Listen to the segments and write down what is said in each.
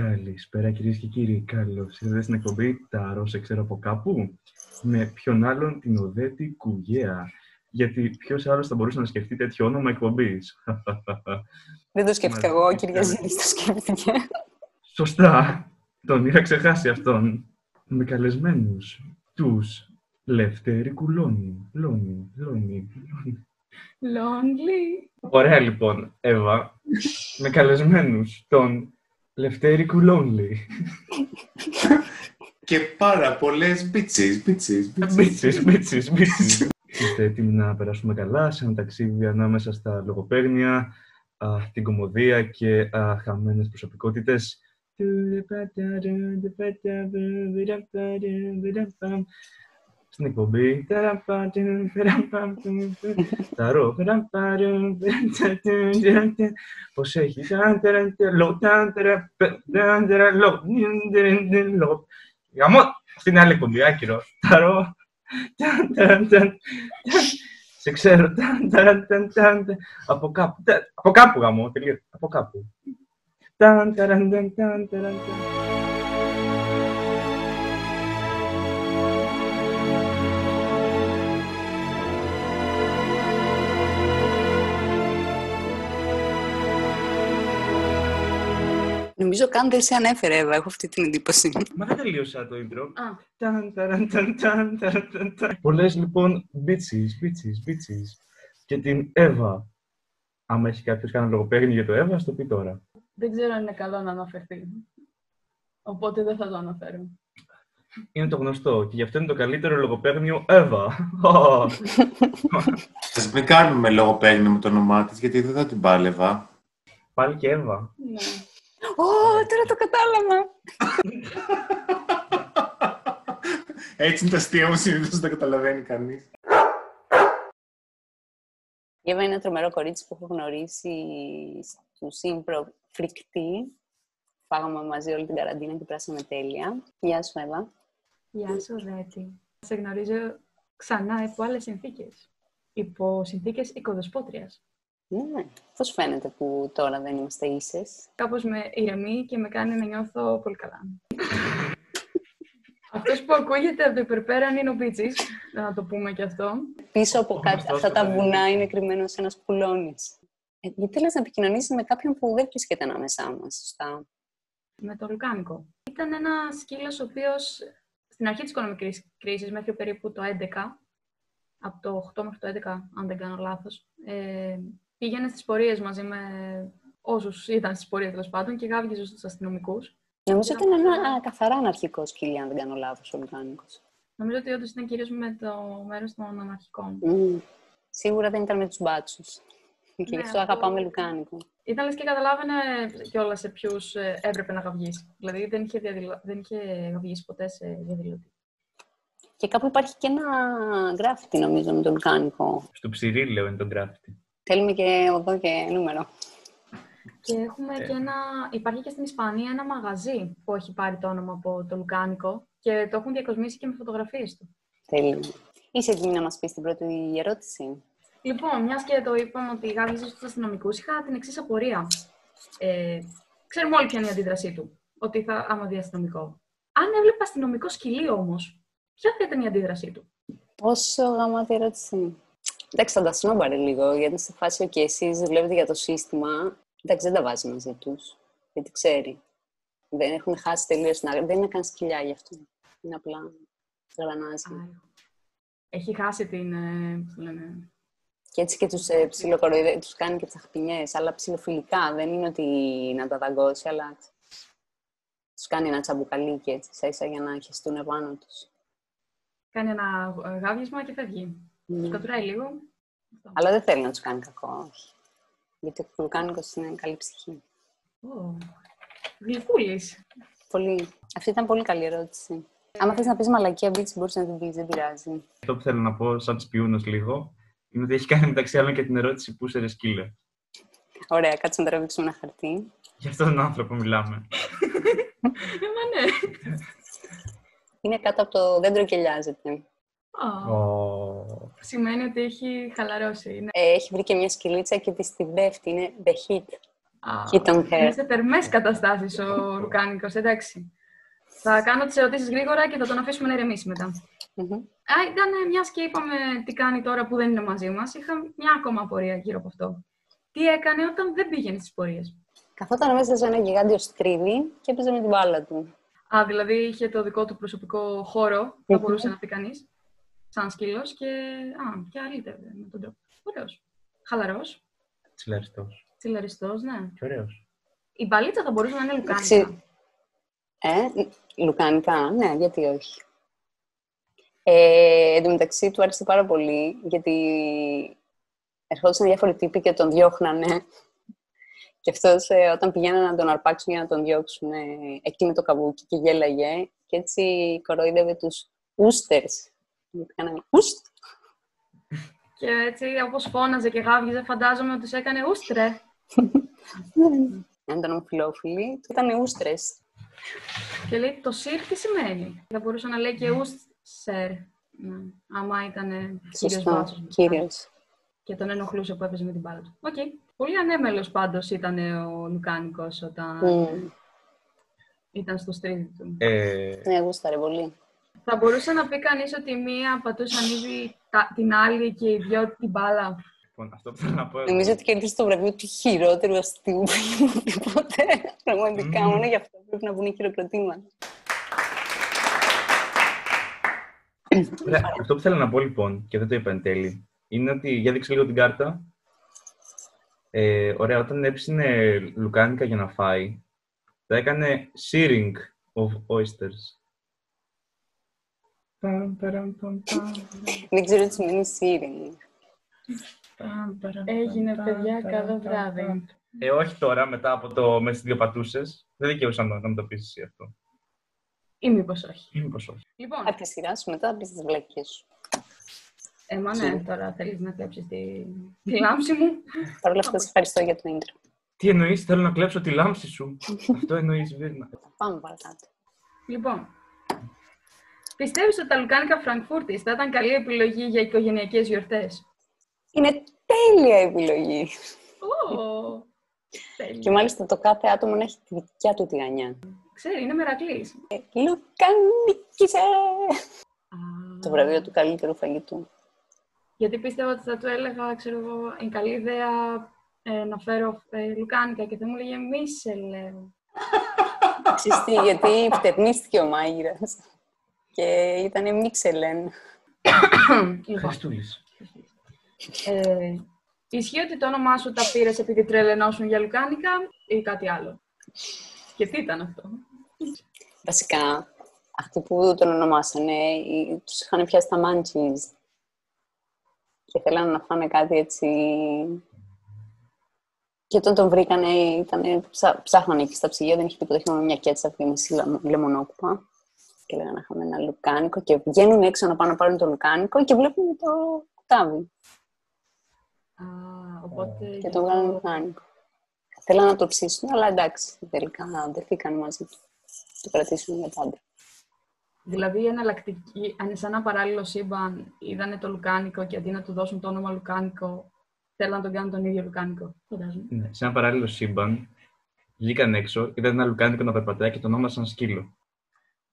Καλησπέρα κυρίες και κύριοι. Καλώς ήρθατε στην εκπομπή Τα Ρώσα ξέρω από κάπου. Με ποιον άλλον την Οδέτη Κουγέα. Γιατί ποιος άλλος θα μπορούσε να σκεφτεί τέτοιο όνομα εκπομπής; Δεν το σκέφτηκα εγώ, ο Κυριαζίδη το σκέφτηκε. Σωστά. Τον είχα ξεχάσει αυτόν. Με καλεσμένους τους Λευτέρη Κουλόνι. Λόνι, Λόνι, Λόνι. Lonely. Ωραία λοιπόν, Εύα. με καλεσμένους τον Λευτέρη Κουλόνι. Και πάρα πολλές μπίτσες, μπίτσες, Μπίτσες, μπίτσες, μπίτσες. Είστε έτοιμοι να περάσουμε καλά σε ένα ταξίδι ανάμεσα στα λογοπαίγνια, α, την κομμωδία και α, χαμένες προσωπικότητες. Στην εκπομπή. Ταρό. Πώς έχεις; Γαμό. Αυτή είναι άλλη εκπομπή. Άκυρο. Ταρό. Σε ξέρω. Από κάπου. Από κάπου γαμό. τελείωσε. Από κάπου. Νομίζω καν δεν σε ανέφερε, Εύα. Έχω αυτή την εντύπωση. Μα δεν τελείωσα το intro. Α. Ταν, ταραν, ταν, ταν, ταραν, ταν, ταν. Πολλές λοιπόν μπίτσις, μπίτσις, μπίτσις. Και την Εύα. Άμα έχει κάποιος κάνει λογοπαίγνιο για το Εύα, ας το πει τώρα. Δεν ξέρω αν είναι καλό να αναφερθεί. Οπότε δεν θα το αναφέρω. Είναι το γνωστό και γι' αυτό είναι το καλύτερο λογοπαίγνιο ever. Ας μην κάνουμε λογοπαίγνιο με το όνομά της, γιατί δεν θα την πάλευα. Πάλι και Εύα. Ναι. Ω, τώρα το κατάλαβα. Έτσι είναι τα αστεία μου, συνήθως δεν τα καταλαβαίνει κανείς. Η Εύα είναι ένα τρομερό κορίτσι που έχω γνωρίσει του Σύμπρο φρικτή. Φάγαμε μαζί όλη την καραντίνα και περάσαμε τέλεια. Γεια σου, Εύα. Γεια σου, Ρέτη. Σε γνωρίζω ξανά υπό άλλες συνθήκες. Υπό συνθήκες οικοδεσπότριας. Ναι. Πώς φαίνεται που τώρα δεν είμαστε ίσες; Κάπως με ηρεμεί και με κάνει να νιώθω πολύ καλά. Αυτός που ακούγεται από το υπερπέραν είναι ο Πίτσης, να το πούμε και αυτό. Πίσω από κάτι, γνωστός αυτά τα το παιδί. βουνά είναι κρυμμένος ένας πουλώνης. Ε, γιατί λες να επικοινωνήσεις με κάποιον που δεν βρίσκεται ανάμεσά μας, σωστά; με το Λουκάνικο. Ήταν ένα σκύλος ο οποίος στην αρχή της οικονομικής κρίσης, μέχρι περίπου το 11, από το 8 μέχρι το 11, αν δεν κάνω λάθος, ε, πήγαινε στις πορείες μαζί με όσους ήταν στις πορείες τέλος πάντων και γάβγιζε στους αστυνομικούς. Νομίζω ότι είναι ένα α, καθαρά αναρχικό σκυλί, αν δεν κάνω λάθος, ο Λουκάνικος. Νομίζω ότι όντως ήταν κυρίως με το μέρος των αναρχικών. Μμμ. Σίγουρα δεν ήταν με τους μπάτσους. Και γι' Ναι, αυτό αυτό- αγαπάμε Λουκάνικο. Ήταν λες και καταλάβαινε κιόλας σε ποιους έπρεπε να γαυγίσει. Δηλαδή δεν είχε, διαδηλω... δεν είχε γαυγίσει ποτέ σε διαδηλωτή. Και κάπου υπάρχει και ένα γκράφιτι, νομίζω, με το Λουκάνικο. Στο ψηρίλαιο είναι το γκράφιτι. Θέλουμε και εδώ και νούμερο. Και έχουμε Ε. και ένα. Υπάρχει και στην Ισπανία ένα μαγαζί που έχει πάρει το όνομα από το Λουκάνικο και το έχουν διακοσμήσει και με φωτογραφίες του. Τέλειο. Είσαι έτοιμη να μας πεις την πρώτη ερώτηση; Λοιπόν, μιας και το είπαμε ότι γάβγιζε στους αστυνομικούς, είχα την εξής απορία. Ε, ξέρουμε όλοι ποια είναι η αντίδρασή του. Ότι θα άμα δει αστυνομικό. Αν έβλεπε αστυνομικό σκυλί όμως, ποια θα ήταν η αντίδρασή του; Πόσο γαμάτη ερώτηση. Εντάξει, θα τα σνόμπαρε λίγο, γιατί σε φάση ότι εσείς δουλεύετε για το σύστημα. Εντάξει, δεν τα βάζει μαζί τους, γιατί ξέρει. Δεν έχουν χάσει τελείως την άκρη. Δεν είναι καν σκυλιά γι' αυτό. Είναι απλά γρανάζει. Έχει χάσει την. Ε, πώς το λένε, Και έτσι και τους ε, ψιλοκοροϊδε... τους κάνει και τσαχπινιές, αλλά ψιλοφιλικά. Δεν είναι ότι να τα δαγκώσει, αλλά τους κάνει ένα τσαμπουκαλί και έτσι, ίσα ίσα για να χεστούν επάνω τους. κάνει ένα ε, γάβγισμα και φεύγει. Mm. Τους κατουράει λίγο. Αυτό. Αλλά δεν θέλει να τους κάνει κακό, όχι. Γιατί ο Κουλκάνικος είναι καλή ψυχή. Ω, Γλυκούλης. Πολύ... Αυτή ήταν πολύ καλή ερώτηση. Άμα θες να πεις μαλακία μπίτσι, μπορείς να την πεις, δεν πειράζει. Αυτό που θέλω να πω, σαν σπιούνος λίγο, είναι ότι έχει κάνει μεταξύ άλλων και την ερώτηση πού σε σκύλε. Ωραία, κάτσε να τραβήξουμε ένα χαρτί. Για αυτόν τον άνθρωπο μιλάμε. Ε, μα ναι. Είναι κάτω από το δέντρο και λιάζεται. Α, Ω, Σημαίνει ότι έχει χαλαρώσει. Ναι. Ε, έχει βρει και μια σκυλίτσα και της την πέφτει. Είναι the hit. Α, Ήταν είναι hair. σε θερμές καταστάσεις ο Λουκάνικος, εντάξει. Θα κάνω τις ερωτήσεις γρήγορα και θα τον αφήσουμε να ηρεμήσει μετά. Μμμ. Α, ήταν μιας και είπαμε τι κάνει τώρα που δεν είναι μαζί μας. Είχα μια ακόμα απορία γύρω από αυτό. Τι έκανε όταν δεν πήγαινε στις πορείες; Καθόταν μέσα σε ένα γιγάντιο στρίβι και έπαιζε με την μπάλα του. Α, δηλαδή είχε το δικό του προσωπικό χώρο, θα μπορούσε να πει κανείς. Σαν σκύλος και. Α, και αλήτευε με τον τρόπο. Ωραίος. Χαλαρός. Τσιλαριστός. Τσιλαριστός, ναι. Και ωραίος. Η μπαλίτσα θα μπορούσε να είναι Εντάξει. λουκάνικα. Ε, λουκάνικα, ναι, γιατί όχι. Ε, εν τω μεταξύ του άρεσε πάρα πολύ, γιατί ερχόντουσαν διάφοροι τύποι και τον διώχνανε. Και αυτός ε, όταν πηγαίνανε να τον αρπάξουν για να τον διώξουν, ε, εκεί με το καβούκι και γέλαγε. Και έτσι κοροϊδεύε τους ούστερς. Γιατί κάνανε ουστ. Και έτσι, όπως φώναζε και γάβγιζε, φαντάζομαι ότι του έκανε ούστρε. Αν ήταν ομοφυλόφιλοι, του ήταν ούστρες. Και λέει το σιρ τι σημαίνει; Θα μπορούσε να λέει και ουστ σερ. Ναι. Άμα ήταν κύριος Σωστό, βάσος. κύριος. Και τον ενοχλούσε που έπαιζε με την μπάλα του. Οκ. Πολύ ανέμελος πάντως ήταν ο Λουκάνικος όταν Μμμ. ήταν στο στρίδι του. Ε, Ναι, γούσταρε πολύ. Θα μπορούσε να πει κανείς ότι η μία πατούσε ανοίγει τα- την άλλη και οι δυο την μπάλα; λοιπόν, αυτό που θέλω να πω εγώ. Νομίζω ότι κέρδισε το βραβείο του χειρότερου αστείου που έχει πει ποτέ. Πραγματικά, Μμμ. μόνο γι' αυτό πρέπει να βγουν χειροκροτήματα. Ωραία, αυτό που θέλω να πω λοιπόν, και δεν το είπα εν τέλει, είναι ότι για δείξε λίγο την κάρτα. Ε, ωραία, όταν έψινε λουκάνικα για να φάει, θα έκανε searing of oysters. Δεν ξέρω τι σημαίνει searing. Παμ, παραμ, Έγινε, παμ, παιδιά, παραμ, καλό παμ, βράδυ. παμ. Ε, όχι τώρα, μετά από το μέσα στις δύο πατούσες. Δεν δικαιούσαν να, να μου το πεις εσύ αυτό. Ή μήπως όχι. Ή μήπως όχι. Λοιπόν, Από τη σειρά σου μετά θα πεις τις βλακίες σου. ε, μα ναι, τώρα θέλεις να κλέψεις τη, τη λάμψη μου. Παρ' όλα αυτά, σε ευχαριστώ για το intro. Τι εννοείς, θέλω να κλέψω τη λάμψη σου. αυτό εννοείς, Βίρνα. Πάμε παρακάτω. Λοιπόν, πιστεύεις ότι τα λουκάνικα Φραγκφούρτης θα ήταν καλή επιλογή για οικογενειακές γιορτές; Είναι τέλεια επιλογή. Ω, τέλεια. Και μάλιστα το κάθε άτομο να έχει τη δικιά του τηγανιά. Ξέρει, είναι μερακλής. Λουκανίκησε! Α, Το βραβείο του καλύτερου φαγητού. Γιατί πίστευα ότι θα του έλεγα, ξέρω εγώ, είναι καλή ιδέα ε, να φέρω ε, λουκάνικα και θα μου έλεγε μη σε λέω. Ξέρεις τι, γιατί φτερνίστηκε ο μάγειρας. Και ήταν Μίξελεν. λοιπόν, Χριστούλης. ε, ισχύει ότι το όνομά σου τα πήρες επειδή τρελαινόσουν για λουκάνικα ή κάτι άλλο; Και τι ήταν αυτό; Βασικά, αυτοί που τον ονομάσανε, οι- τους είχαν πιάσει τα μάντσις. Και θέλανε να φάνε κάτι έτσι... Και όταν τον βρήκανε, ήταν, ψά, ψάχνανε εκεί στα ψυγεία, δεν είχε τίποτα, είχε μόνο μια κέτσα αυτή μισή λαμ- λεμονόκουπα. Και λέγανε να είχαμε ένα λουκάνικο και βγαίνουν έξω να πάνε να πάρουν το λουκάνικο και βλέπουν το κουτάβι Α, οπότε... και το βγάλουν λουκάνικο. Θέλανε να το ψήσουν, αλλά εντάξει, τελικά δεθήκαν μαζί του. Το κρατήσουν για πάντα. Δηλαδή, η εναλλακτική, αν σε ένα παράλληλο σύμπαν είδανε το λουκάνικο και αντί να του δώσουν το όνομα λουκάνικο, θέλαν να τον κάνουν τον ίδιο λουκάνικο. Φαντάζομαι. Ναι, σε ένα παράλληλο σύμπαν, βγήκαν έξω, είδαν ένα λουκάνικο να περπατάει και το ονόμασαν σκύλο.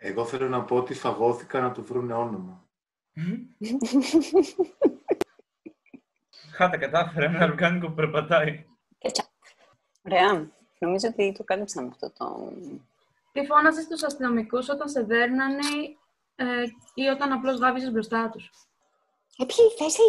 Εγώ θέλω να πω ότι φαγώθηκα να του βρούνε όνομα. Χάτα, κατάφερα ένα λουκάνικο που περπατάει. Κέτσαπ. Ωραία. Νομίζω ότι το κάλυψαμε αυτό το... Τι φώναζες στους αστυνομικούς όταν σε δέρνανε ε, ή όταν απλώς γάβιζες μπροστά τους; Επίθεση!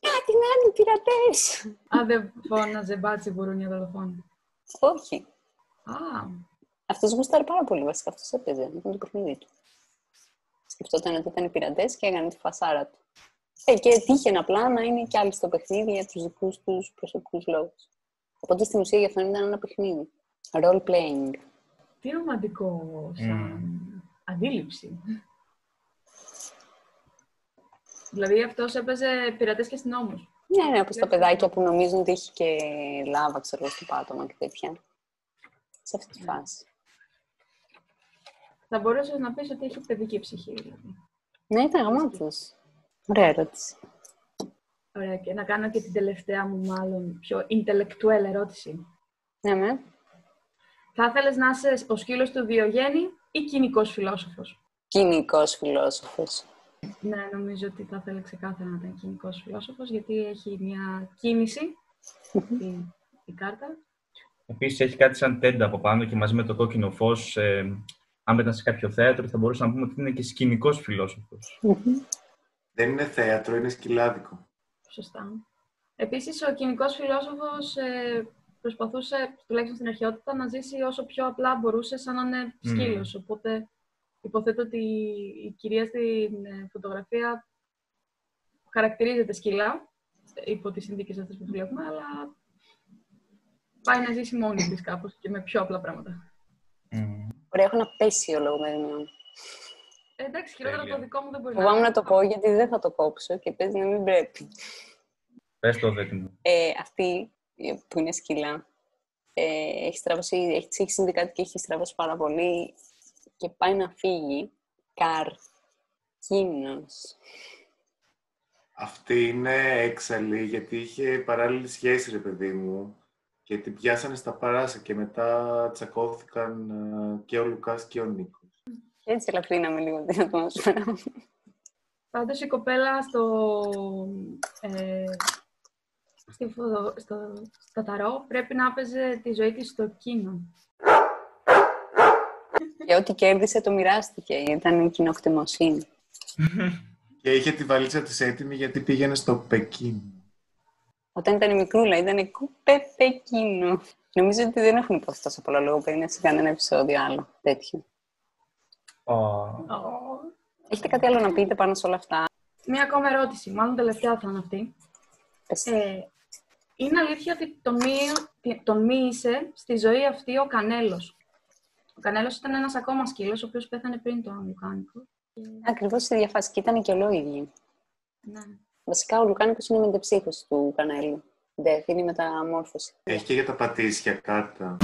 Κάτι να είναι οι πειρατές! Αν δεν φώναζε μπάτσι μπουρούνια δολοφόνη. Όχι. Α, Αυτός γούσταρε πάρα πολύ βασικά. Αυτός έπαιζε. Ήταν το παιχνίδι του. Σκεφτόταν ότι ήταν οι πειρατές και έκανε τη φασάρα του. Ε, και τύχαινε απλά να είναι κι άλλοι στο παιχνίδι για τους δικούς τους προσωπικούς λόγους. Οπότε στην ουσία για αυτόν ήταν ένα παιχνίδι. Role playing. τι ρομαντικό σαν αντίληψη. Δηλαδή αυτός έπαιζε πειρατές και αστυνόμους. Ναι, ναι, όπως τα παιδάκια που νομίζουν ότι έχει και λάβα, ξέρω εγώ, στο πάτωμα και τέτοια. Σε αυτή τη φάση. Θα μπορούσες να πεις ότι έχει παιδική ψυχή. Δηλαδή. Ναι, ήταν γαμάτος. Ωραία ερώτηση. Ωραία, και να κάνω και την τελευταία μου, μάλλον πιο intellectual ερώτηση. Ναι, με. Θα ήθελες να είσαι ο σκύλος του Διογέννη ή κοινικός φιλόσοφος; Κοινικός φιλόσοφος. Ναι, νομίζω ότι θα ήθελε ξεκάθαρα να ήταν κοινικός φιλόσοφος, γιατί έχει μια κίνηση η, η κάρτα. Επίσης έχει κάτι σαν τέντα από πάνω και μαζί με το κόκκινο φως. Ε, αν ήταν σε κάποιο θέατρο, θα μπορούσαμε να πούμε ότι είναι και σκηνικός φιλόσοφος. Δεν είναι θέατρο, είναι σκυλάδικο. Σωστά. Επίσης, ο κοινικός φιλόσοφος ε, προσπαθούσε, τουλάχιστον στην αρχαιότητα, να ζήσει όσο πιο απλά μπορούσε, σαν να είναι σκύλος. Οπότε, υποθέτω ότι η κυρία στην ε, φωτογραφία χαρακτηρίζεται σκύλα, ε, υπό τις συνθήκες αυτές που βλέπουμε, αλλά πάει να ζήσει μόνη της κάπως και με πιο απλά πράγματα. Ωραία, έχω ένα πέσιο λόγο μεριμνών. Ε, εντάξει, χειρότερα Τέλεια. το δικό μου δεν μπορεί Φοβάμαι να να το πω γιατί δεν θα το κόψω και παίζει να μην πρέπει. Πες το δέτη μου. Ε, αυτή ε, που είναι σκυλά ε, έχει στραβώσει, έχει, της έχει συμβεί κάτι και έχει στραβώσει πάρα πολύ και πάει να φύγει. Καρκίνος. Αυτή είναι έξαλλη γιατί είχε παράλληλη σχέση, ρε παιδί μου. Και την πιάσανε στα παράσα και μετά τσακώθηκαν ε, και ο Λουκάς και ο Νίκος. Έτσι ελαφρύναμε λίγο την ατμόσφαιρα. Πάντως η κοπέλα στο, ε, στη φωτο- στο, στο ταρό πρέπει να έπαιζε τη ζωή της στο κίνο. και ό,τι κέρδισε το μοιράστηκε. Ήταν η κοινοκτημοσύνη. Και είχε τη βαλίτσα της έτοιμη γιατί πήγαινε στο Πεκίνο. Όταν ήταν η μικρούλα, ήταν κουπέ Πεκίνο. Νομίζω ότι δεν έχουν υποθεί τόσο πολλά λογοπαίγνια σε κανένα επεισόδιο άλλο τέτοιο. Έχετε κάτι άλλο να πείτε πάνω σε όλα αυτά; Μία ακόμα ερώτηση, μάλλον τελευταία θα είναι αυτή. Πες. Ε, είναι αλήθεια ότι τον, μí, τον μοίησε στη ζωή αυτή ο Κανέλος. Ο Κανέλος ήταν ένας ακόμα σκύλος, ο οποίος πέθανε πριν τον Λουκάνικο. Ακριβώς στη διαφάση και ήταν και ολόιδιοι. Ναι. Βασικά ο Λουκάνικος είναι μετεψύχος του Κανέλου. Δεν είναι μεταμόρφωση. Έχει και για τα πατήσια κάρτα.